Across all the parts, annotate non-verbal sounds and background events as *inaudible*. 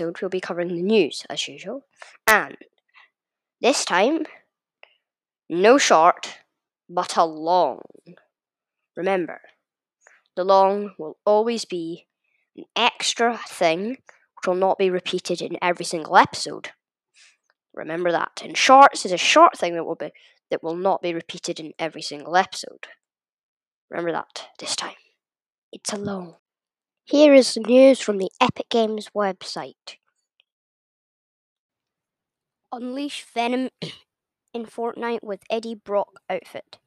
in episode, we'll be covering the news as usual, and this time, no short, but a long. Remember, the long will always be an extra thing which will not be repeated in every single episode. Remember that. And shorts is a short thing that will be that will not be repeated in every single episode. Remember that this time. It's a long. Here is the news from the Epic Games website. Unleash Venom *clears throat* in Fortnite with Eddie Brock outfit.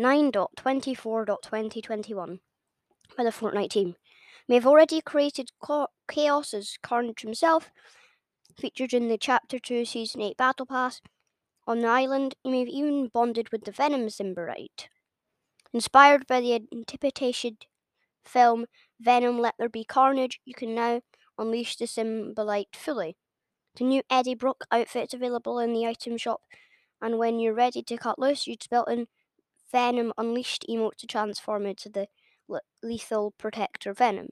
9.24.2021 by the Fortnite team. We have already created chaos as Carnage himself, featured in the Chapter 2 Season 8 Battle Pass. On the island, you may have even bonded with the Venom Symbiote. Inspired by the anticipated film Venom Let There Be Carnage, you can now unleash the Symbiote fully. The new Eddie Brock outfit is available in the item shop, and when you're ready to cut loose, use built-in Venom Unleashed emote to transform into the Lethal Protector Venom.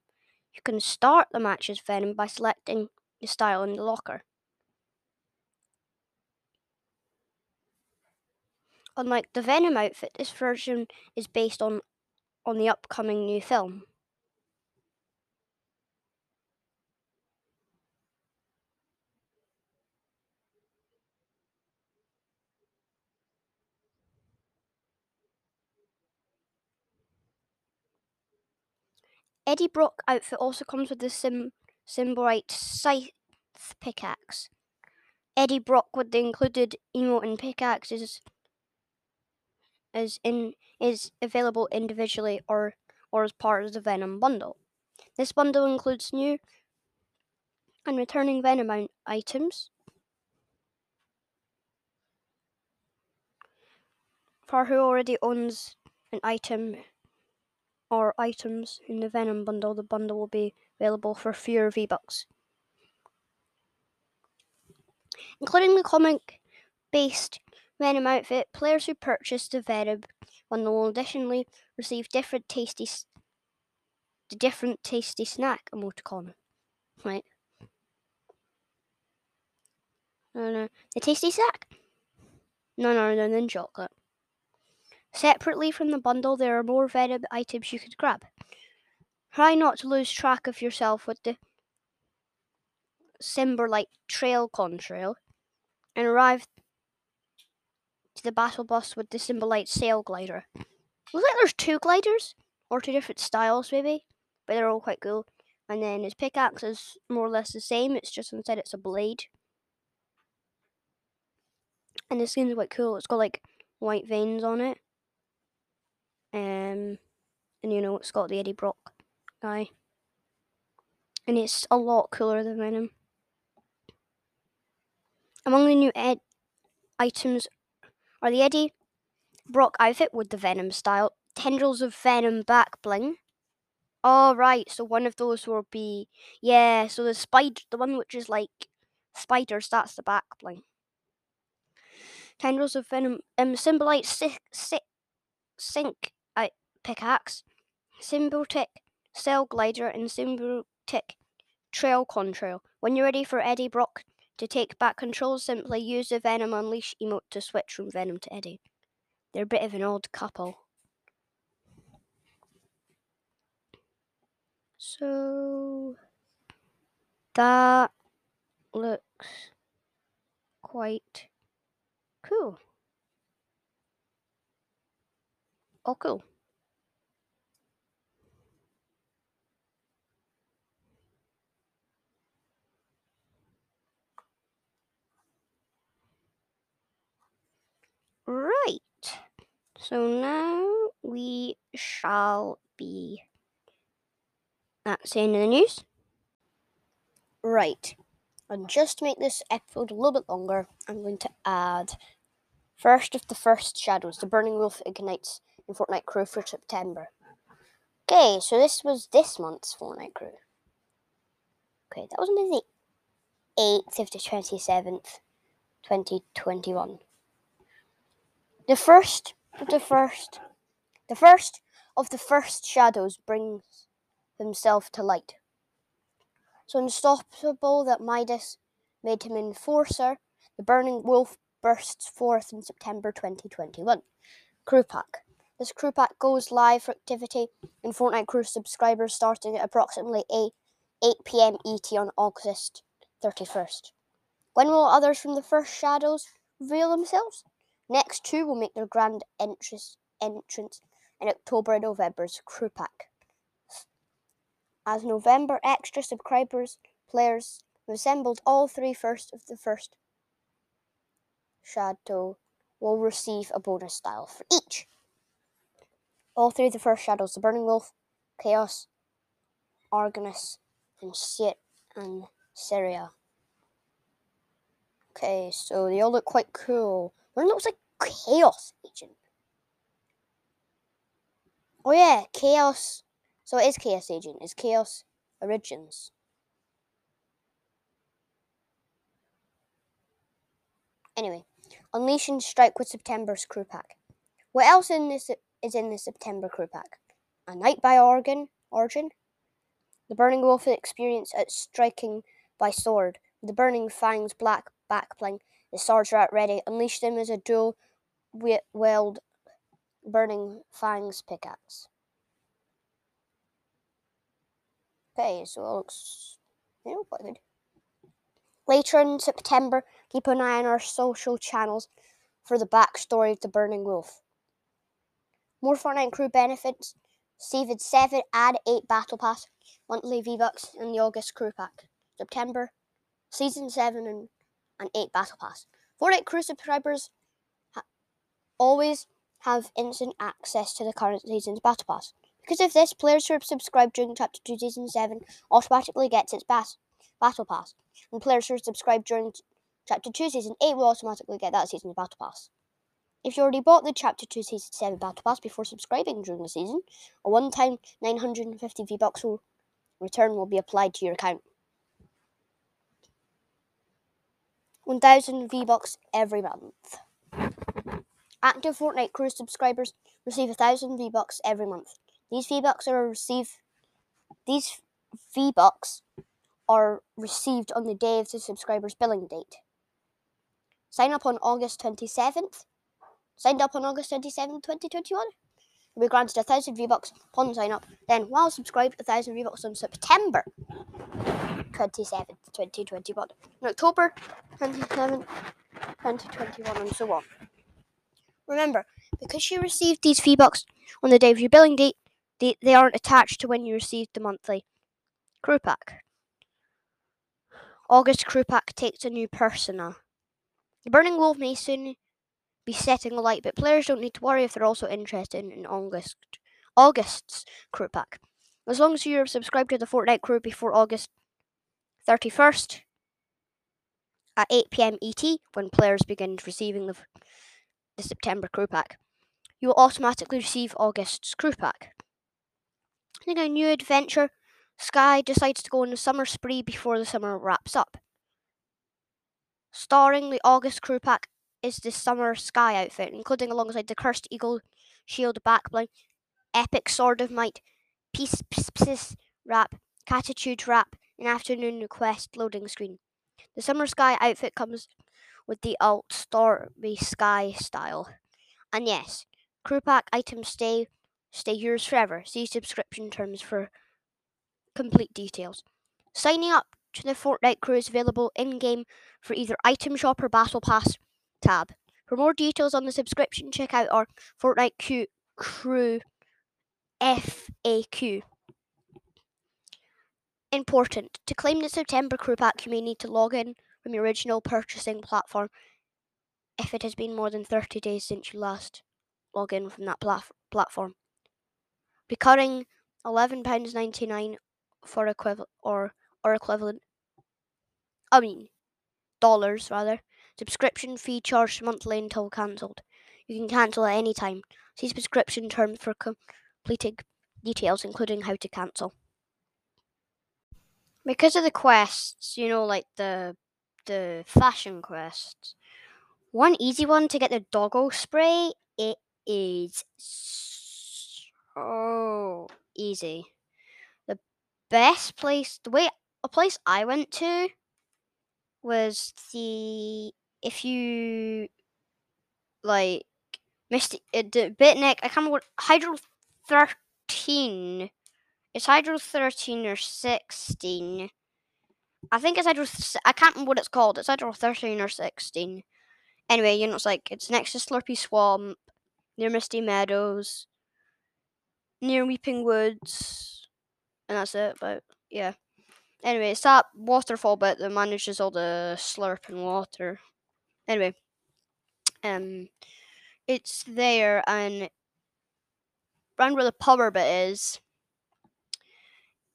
You can start the match as Venom by selecting the style in the locker. Unlike the Venom outfit, this version is based on on the upcoming new film. Eddie Brock outfit also comes with the Sim Symbiote Scythe pickaxe. Eddie Brock with the included emote and pickaxe is, is in is available individually or or as part of the Venom bundle. This bundle includes new and returning Venom items. For who already owns an item or items in the Venom bundle, the bundle will be available for fewer V-Bucks. Including the comic based Venom outfit, players who purchase the Venom bundle will additionally receive different tasty the different tasty snack emoticon. Right. No, no. The tasty snack? No, no, no, than chocolate. Separately from the bundle, there are more Venom items you could grab. Try not to lose track of yourself with the Simberlight Trail Contrail and arrive to the battle bus with the Symbolite Sail Glider. Looks like there's two gliders, or two different styles maybe, but they're all quite cool. And then his pickaxe is more or less the same, it's just instead it's a blade. And the skin's quite cool, it's got like white veins on it. Um, and you know, it's got the Eddie Brock guy. And it's a lot cooler than Venom. Among the new ed- items are the Eddie Brock outfit with the Venom style, tendrils of Venom back bling. Oh right, so one of those will be yeah. So the spider, the one which is like spiders, that's the back bling. Tendrils of Venom, um, Symbolite si- si- Sync pickaxe, symbiotic cell glider, and symbiotic trail contrail. When you're ready for Eddie Brock to take back control, simply use the Venom Unleash emote to switch from Venom to Eddie. They're a bit of an odd couple. So that looks quite cool. Oh, cool. Right. So now we shall be at the end of the news. Right. And just to make this episode a little bit longer, I'm going to add first of the first shadows. The Burning Wolf ignites in Fortnite Crew for September. Okay, so this was this month's Fortnite Crew. Okay, that was on the 8th of the 27th, 2021. The first of the first, the first of the first shadows brings himself to light. So unstoppable that Midas made him enforcer, the Burning Wolf bursts forth in September 2021. Crew Pack. This crew pack goes live for activity in Fortnite Crew subscribers starting at approximately 8, 8 pm ET on August 31st. When will others from the first shadows reveal themselves? Next two will make their grand entrance, entrance in October and November's crew pack. As November extra subscribers players who assembled all three first of the first shadow will receive a bonus style for each. All three of the first shadows, the Burning Wolf, Chaos, Origins, and Sit and Syria. Okay, so they all look quite cool. One looks like Chaos Agent. Oh yeah, Chaos. So it is Chaos Agent. It's Chaos Origins. Anyway, Unleash and Strike with September's crew pack. What else in this is in the September crew pack? A Night by Organ, Origin, the Burning Wolf experience at Striking by Sword, the Burning Fangs black backbling, the swords at ready. Unleash them as a dual wield Burning Fangs pickaxe. Okay, so it looks you know, quite good. Later in September, keep an eye on our social channels for the backstory of the Burning Wolf. More Fortnite crew benefits. Season 7, add 8 Battle Pass, monthly V-Bucks in the August crew pack. September, Season 7 and, and 8 Battle Pass. Fortnite crew subscribers ha- always have instant access to the current season's Battle Pass. Because of this, players who have subscribed during Chapter 2 Season 7 automatically gets its bas- Battle Pass. And players who have subscribed during Chapter 2 Season 8 will automatically get that season's Battle Pass. If you already bought the Chapter 2 Season 7 Battle Pass before subscribing during the season, a one time 950 V-Bucks will return will be applied to your account. 1000 V-Bucks every month. Active Fortnite Crew subscribers receive 1000 V-Bucks every month. These V-Bucks are received these V-Bucks are received on the day of the subscriber's billing date. Sign up on August 27th signed up on August 27, 2021, be granted a thousand V-Bucks upon sign up. Then, while subscribed, a thousand V-Bucks on September 27th, 2021, in October 27th, 2021, and so on. Remember, because you received these V-Bucks on the day of your billing date, they, they aren't attached to when you received the monthly crew pack. August crew pack takes a new persona. The Burning Wolf may soon be setting alight, but players don't need to worry if they're also interested in August August's crew pack. As long as you're subscribed to the Fortnite crew before August 31st at 8 pm ET, when players begin receiving the, the September crew pack, you will automatically receive August's crew pack. I think a new adventure, Sky decides to go on a summer spree before the summer wraps up. Starring the August crew pack is the Summer Sky outfit, including alongside the Cursed Eagle Shield backbling, Epic Sword of Might, Peace Pss wrap, Catitude wrap, and Afternoon Request loading screen. The Summer Sky outfit comes with the alt Stormy Sky style. And yes, crew pack items stay stay yours forever. See subscription terms for complete details. Signing up to the Fortnite crew is available in game for either item shop or battle pass tab. For more details on the subscription, check out our Fortnite Q Crew FAQ. Important. To claim the September Crew Pack, you may need to log in from your original purchasing platform if it has been more than 30 days since you last log in from that plat- platform. Be cutting £11.99 for equivalent or, or equivalent. I mean, dollars rather Subscription fee charged monthly until cancelled. You can cancel at any time. See subscription terms for completing details, including how to cancel. Because of the quests, you know, like the the fashion quests. One easy one to get the doggo spray. It is so easy. The best place, the way a place I went to was the if you like Misty uh, Bitnik. I can't remember what Hydro thirteen. It's Hydro thirteen or sixteen. I think it's Hydro. I can't remember what it's called. It's Hydro thirteen or sixteen. Anyway, you know, it's like it's next to Slurpy Swamp, near Misty Meadows, near Weeping Woods, and that's it. But yeah. Anyway, it's that waterfall bit that manages all the slurp and water. Anyway, um, it's there and around where the power bit is,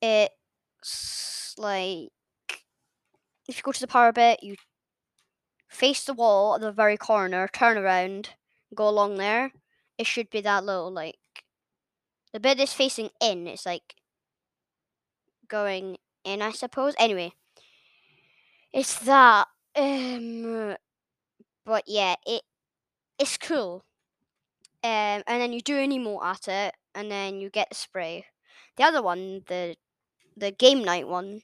it's like if you go to the power bit, you face the wall at the very corner, turn around, go along there. It should be that little like the bit that's facing in. It's like going in, I suppose. Anyway, it's that. Um, but yeah, it it's cool. Um, and then you do any more at it, and then you get the spray. The other one, the the game night one,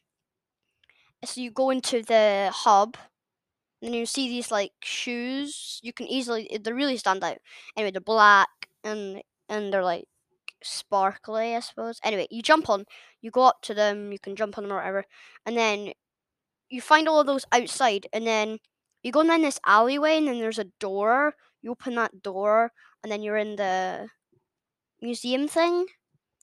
so you go into the hub, and you see these like shoes. You can easily they really stand out. Anyway, they're black and and they're like sparkly, I suppose. Anyway, you jump on, you go up to them, you can jump on them or whatever, and then you find all of those outside, and then you go down this alleyway, and then there's a door. You open that door, and then you're in the museum thing.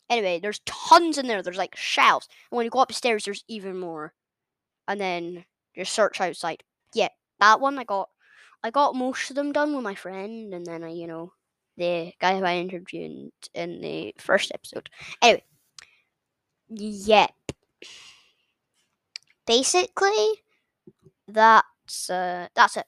Anyway, there's tons in there. There's like shelves, and when you go upstairs, there's even more. And then just search outside. Yeah, that one I got. I got most of them done with my friend, and then I, you know, the guy who I interviewed in the first episode. Anyway, yeah. Basically, that's uh, that's it.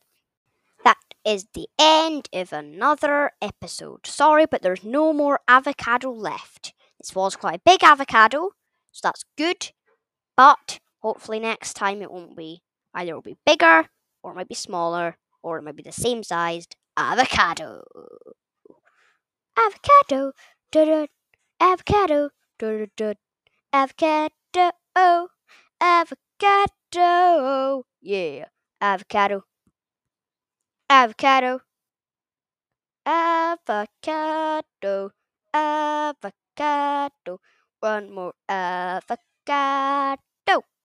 That is the end of another episode. Sorry, but there's no more avocado left. This was quite a big avocado, so that's good. But hopefully next time it won't be. Either it'll be bigger, or it might be smaller, or it might be the same sized avocado. Avocado, da avocado, da da, avocado, avocado, yeah, avocado, avocado, avocado, avocado, one more avocado.